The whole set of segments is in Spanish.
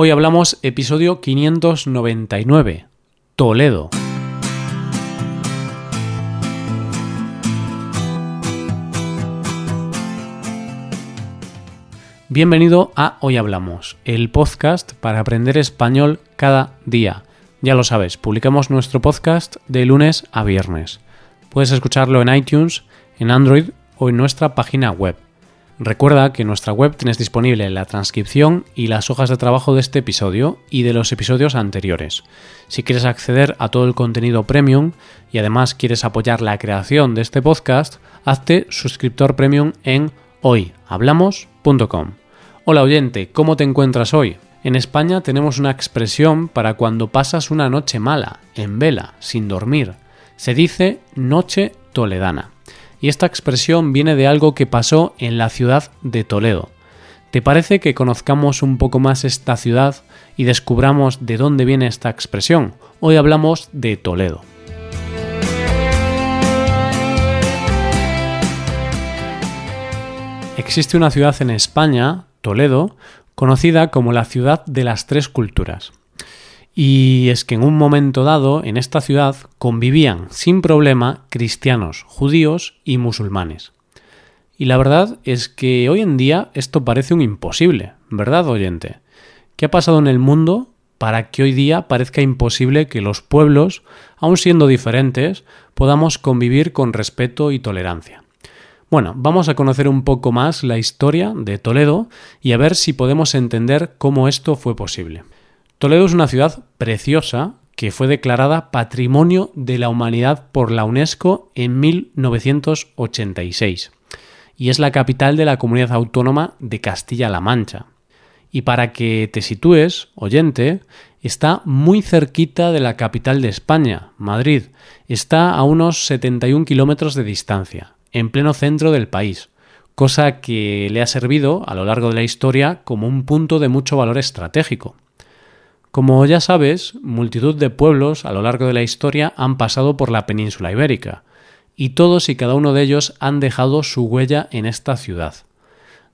Hoy hablamos episodio 599, Toledo. Bienvenido a Hoy Hablamos, el podcast para aprender español cada día. Ya lo sabes, publicamos nuestro podcast de lunes a viernes. Puedes escucharlo en iTunes, en Android o en nuestra página web Recuerda que en nuestra web tienes disponible la transcripción y las hojas de trabajo de este episodio y de los episodios anteriores. Si quieres acceder a todo el contenido premium y además quieres apoyar la creación de este podcast, hazte suscriptor premium en hoyhablamos.com. Hola oyente, ¿cómo te encuentras hoy? En España tenemos una expresión para cuando pasas una noche mala, en vela, sin dormir. Se dice noche toledana y esta expresión viene de algo que pasó en la ciudad de Toledo. ¿Te parece que conozcamos un poco más esta ciudad y descubramos de dónde viene esta expresión? Hoy hablamos de Toledo. Existe una ciudad en España, Toledo, conocida como la ciudad de las tres culturas. Y es que en un momento dado, en esta ciudad, convivían sin problema cristianos, judíos y musulmanes. Y la verdad es que hoy en día esto parece un imposible, ¿verdad, oyente? ¿Qué ha pasado en el mundo para que hoy día parezca imposible que los pueblos, aun siendo diferentes, podamos convivir con respeto y tolerancia? Bueno, vamos a conocer un poco más la historia de Toledo y a ver si podemos entender cómo esto fue posible. Toledo es una ciudad preciosa que fue declarada Patrimonio de la Humanidad por la UNESCO en 1986 y es la capital de la comunidad autónoma de Castilla-La Mancha. Y para que te sitúes, oyente, está muy cerquita de la capital de España, Madrid. Está a unos 71 kilómetros de distancia, en pleno centro del país, cosa que le ha servido a lo largo de la historia como un punto de mucho valor estratégico. Como ya sabes, multitud de pueblos a lo largo de la historia han pasado por la península ibérica, y todos y cada uno de ellos han dejado su huella en esta ciudad.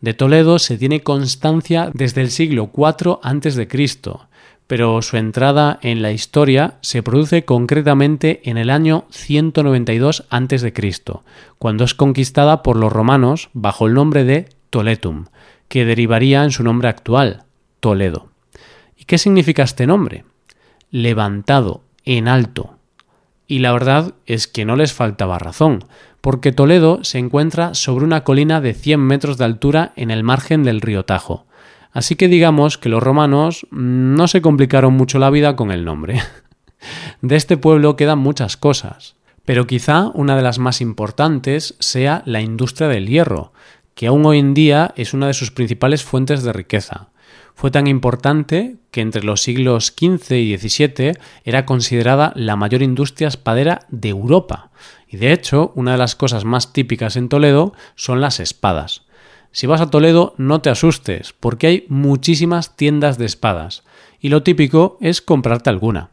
De Toledo se tiene constancia desde el siglo IV a.C., pero su entrada en la historia se produce concretamente en el año 192 a.C., cuando es conquistada por los romanos bajo el nombre de Toletum, que derivaría en su nombre actual, Toledo. ¿Y qué significa este nombre? Levantado, en alto. Y la verdad es que no les faltaba razón, porque Toledo se encuentra sobre una colina de 100 metros de altura en el margen del río Tajo. Así que digamos que los romanos no se complicaron mucho la vida con el nombre. De este pueblo quedan muchas cosas, pero quizá una de las más importantes sea la industria del hierro, que aún hoy en día es una de sus principales fuentes de riqueza. Fue tan importante que entre los siglos XV y XVII era considerada la mayor industria espadera de Europa. Y de hecho, una de las cosas más típicas en Toledo son las espadas. Si vas a Toledo no te asustes, porque hay muchísimas tiendas de espadas, y lo típico es comprarte alguna.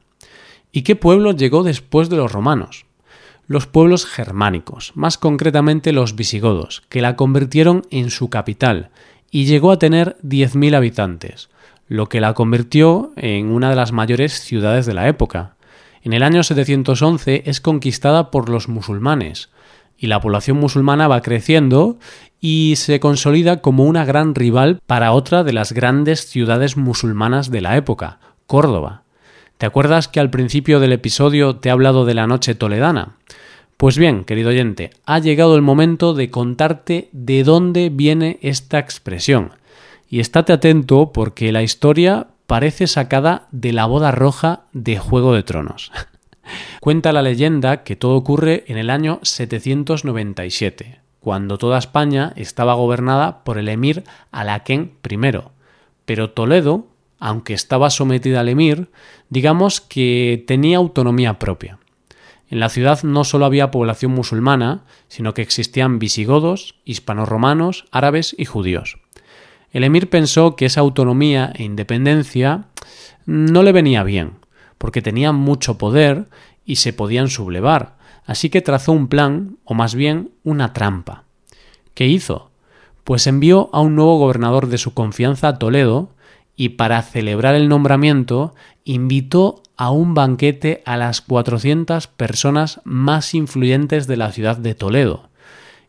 ¿Y qué pueblo llegó después de los romanos? Los pueblos germánicos, más concretamente los visigodos, que la convirtieron en su capital y llegó a tener 10.000 habitantes, lo que la convirtió en una de las mayores ciudades de la época. En el año 711 es conquistada por los musulmanes, y la población musulmana va creciendo y se consolida como una gran rival para otra de las grandes ciudades musulmanas de la época, Córdoba. ¿Te acuerdas que al principio del episodio te he hablado de la noche toledana? Pues bien, querido oyente, ha llegado el momento de contarte de dónde viene esta expresión. Y estate atento porque la historia parece sacada de la boda roja de Juego de Tronos. Cuenta la leyenda que todo ocurre en el año 797, cuando toda España estaba gobernada por el emir Alaquén I. Pero Toledo, aunque estaba sometida al emir, digamos que tenía autonomía propia. En la ciudad no solo había población musulmana, sino que existían visigodos, hispanoromanos, árabes y judíos. El emir pensó que esa autonomía e independencia no le venía bien, porque tenían mucho poder y se podían sublevar, así que trazó un plan, o más bien una trampa. ¿Qué hizo? Pues envió a un nuevo gobernador de su confianza a Toledo y para celebrar el nombramiento invitó a un banquete a las 400 personas más influyentes de la ciudad de Toledo.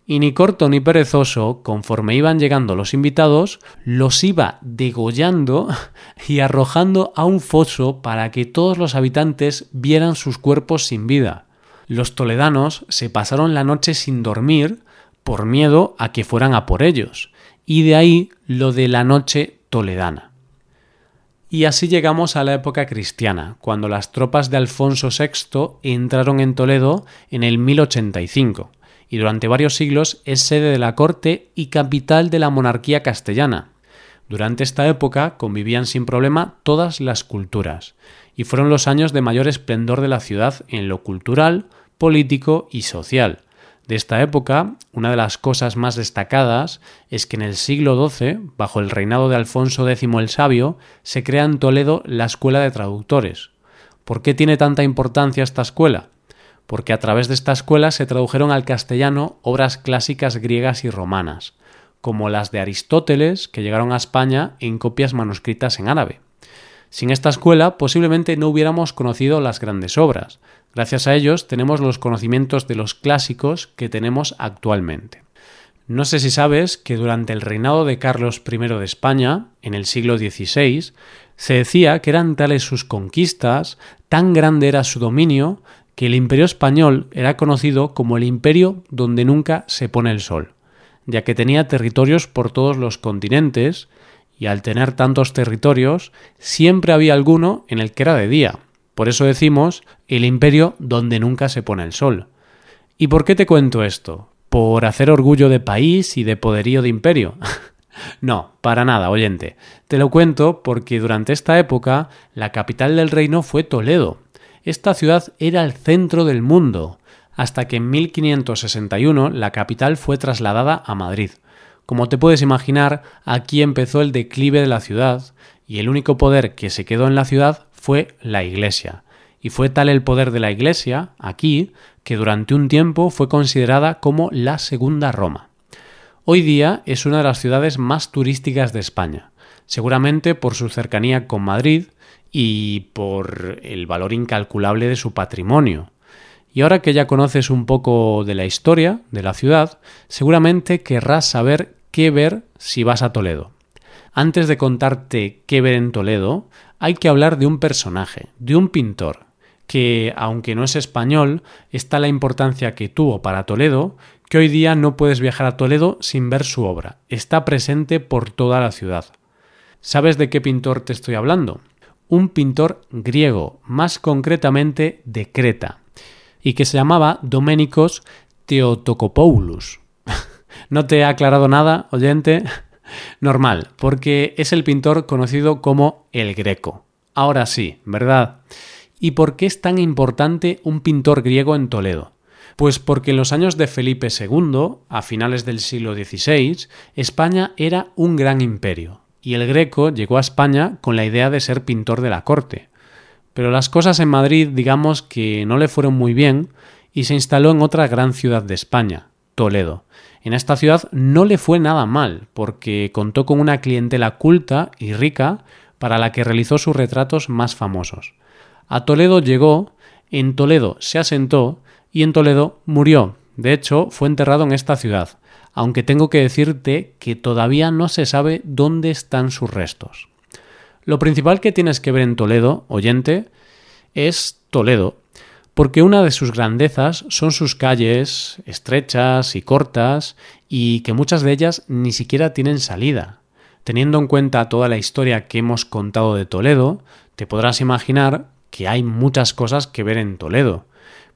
Y ni corto ni perezoso, conforme iban llegando los invitados, los iba degollando y arrojando a un foso para que todos los habitantes vieran sus cuerpos sin vida. Los toledanos se pasaron la noche sin dormir por miedo a que fueran a por ellos, y de ahí lo de la noche toledana. Y así llegamos a la época cristiana, cuando las tropas de Alfonso VI entraron en Toledo en el 1085, y durante varios siglos es sede de la corte y capital de la monarquía castellana. Durante esta época convivían sin problema todas las culturas, y fueron los años de mayor esplendor de la ciudad en lo cultural, político y social, de esta época, una de las cosas más destacadas es que en el siglo XII, bajo el reinado de Alfonso X el Sabio, se crea en Toledo la Escuela de Traductores. ¿Por qué tiene tanta importancia esta escuela? Porque a través de esta escuela se tradujeron al castellano obras clásicas griegas y romanas, como las de Aristóteles, que llegaron a España en copias manuscritas en árabe. Sin esta escuela posiblemente no hubiéramos conocido las grandes obras, Gracias a ellos tenemos los conocimientos de los clásicos que tenemos actualmente. No sé si sabes que durante el reinado de Carlos I de España, en el siglo XVI, se decía que eran tales sus conquistas, tan grande era su dominio, que el imperio español era conocido como el imperio donde nunca se pone el sol, ya que tenía territorios por todos los continentes, y al tener tantos territorios, siempre había alguno en el que era de día, por eso decimos el imperio donde nunca se pone el sol. ¿Y por qué te cuento esto? ¿Por hacer orgullo de país y de poderío de imperio? no, para nada, oyente. Te lo cuento porque durante esta época la capital del reino fue Toledo. Esta ciudad era el centro del mundo, hasta que en 1561 la capital fue trasladada a Madrid. Como te puedes imaginar, aquí empezó el declive de la ciudad, y el único poder que se quedó en la ciudad fue la Iglesia. Y fue tal el poder de la Iglesia aquí que durante un tiempo fue considerada como la Segunda Roma. Hoy día es una de las ciudades más turísticas de España, seguramente por su cercanía con Madrid y por el valor incalculable de su patrimonio. Y ahora que ya conoces un poco de la historia de la ciudad, seguramente querrás saber qué ver si vas a Toledo. Antes de contarte qué ver en Toledo, hay que hablar de un personaje, de un pintor, que, aunque no es español, está la importancia que tuvo para Toledo, que hoy día no puedes viajar a Toledo sin ver su obra. Está presente por toda la ciudad. ¿Sabes de qué pintor te estoy hablando? Un pintor griego, más concretamente de Creta, y que se llamaba Doménicos Theotokopoulos. ¿No te he aclarado nada, oyente? Normal, porque es el pintor conocido como el Greco. Ahora sí, ¿verdad? ¿Y por qué es tan importante un pintor griego en Toledo? Pues porque en los años de Felipe II, a finales del siglo XVI, España era un gran imperio, y el Greco llegó a España con la idea de ser pintor de la corte. Pero las cosas en Madrid digamos que no le fueron muy bien y se instaló en otra gran ciudad de España, Toledo. En esta ciudad no le fue nada mal, porque contó con una clientela culta y rica para la que realizó sus retratos más famosos. A Toledo llegó, en Toledo se asentó y en Toledo murió. De hecho, fue enterrado en esta ciudad, aunque tengo que decirte que todavía no se sabe dónde están sus restos. Lo principal que tienes que ver en Toledo, oyente, es Toledo, porque una de sus grandezas son sus calles estrechas y cortas y que muchas de ellas ni siquiera tienen salida. Teniendo en cuenta toda la historia que hemos contado de Toledo, te podrás imaginar que hay muchas cosas que ver en Toledo.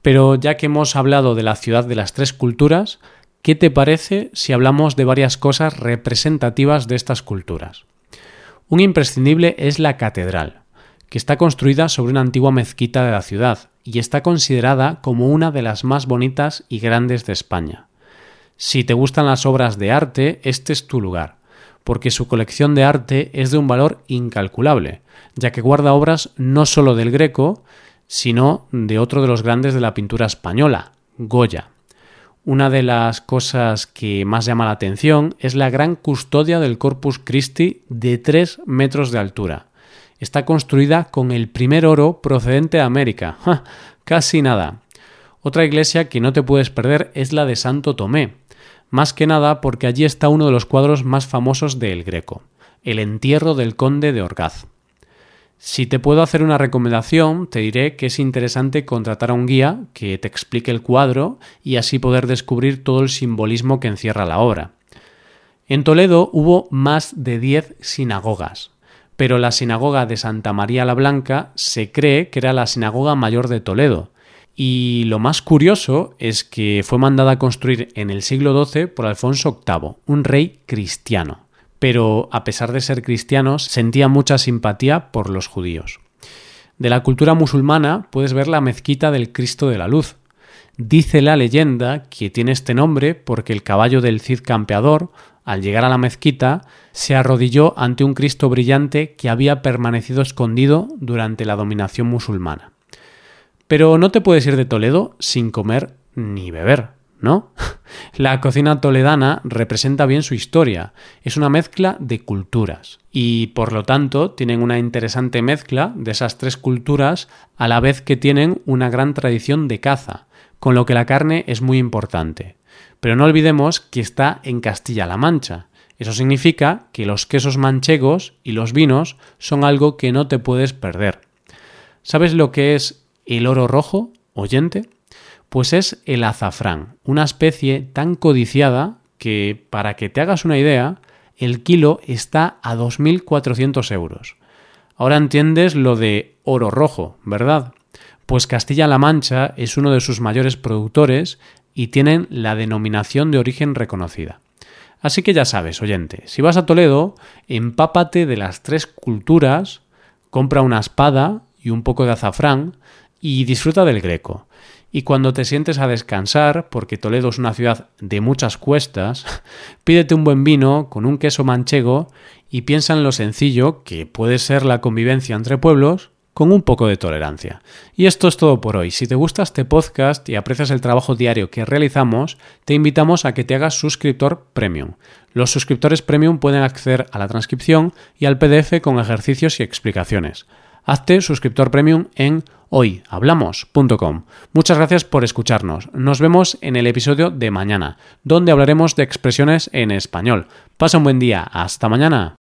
Pero ya que hemos hablado de la ciudad de las tres culturas, ¿qué te parece si hablamos de varias cosas representativas de estas culturas? Un imprescindible es la catedral, que está construida sobre una antigua mezquita de la ciudad, y está considerada como una de las más bonitas y grandes de España. Si te gustan las obras de arte, este es tu lugar, porque su colección de arte es de un valor incalculable, ya que guarda obras no solo del Greco, sino de otro de los grandes de la pintura española, Goya. Una de las cosas que más llama la atención es la gran custodia del Corpus Christi de 3 metros de altura. Está construida con el primer oro procedente de América. Casi nada. Otra iglesia que no te puedes perder es la de Santo Tomé, más que nada porque allí está uno de los cuadros más famosos de El Greco, el entierro del conde de Orgaz. Si te puedo hacer una recomendación, te diré que es interesante contratar a un guía que te explique el cuadro y así poder descubrir todo el simbolismo que encierra la obra. En Toledo hubo más de 10 sinagogas, pero la sinagoga de Santa María la Blanca se cree que era la sinagoga mayor de Toledo, y lo más curioso es que fue mandada a construir en el siglo XII por Alfonso VIII, un rey cristiano pero a pesar de ser cristianos, sentía mucha simpatía por los judíos. De la cultura musulmana puedes ver la mezquita del Cristo de la Luz. Dice la leyenda que tiene este nombre porque el caballo del Cid campeador, al llegar a la mezquita, se arrodilló ante un Cristo brillante que había permanecido escondido durante la dominación musulmana. Pero no te puedes ir de Toledo sin comer ni beber. ¿no? La cocina toledana representa bien su historia, es una mezcla de culturas y por lo tanto tienen una interesante mezcla de esas tres culturas a la vez que tienen una gran tradición de caza, con lo que la carne es muy importante. Pero no olvidemos que está en Castilla-La Mancha. Eso significa que los quesos manchegos y los vinos son algo que no te puedes perder. ¿Sabes lo que es el oro rojo, oyente? Pues es el azafrán, una especie tan codiciada que, para que te hagas una idea, el kilo está a 2.400 euros. Ahora entiendes lo de oro rojo, ¿verdad? Pues Castilla-La Mancha es uno de sus mayores productores y tienen la denominación de origen reconocida. Así que ya sabes, oyente, si vas a Toledo, empápate de las tres culturas, compra una espada y un poco de azafrán y disfruta del greco. Y cuando te sientes a descansar, porque Toledo es una ciudad de muchas cuestas, pídete un buen vino con un queso manchego y piensa en lo sencillo que puede ser la convivencia entre pueblos con un poco de tolerancia. Y esto es todo por hoy. Si te gusta este podcast y aprecias el trabajo diario que realizamos, te invitamos a que te hagas suscriptor premium. Los suscriptores premium pueden acceder a la transcripción y al PDF con ejercicios y explicaciones. Hazte suscriptor premium en hoyhablamos.com. Muchas gracias por escucharnos. Nos vemos en el episodio de mañana, donde hablaremos de expresiones en español. Pasa un buen día. Hasta mañana.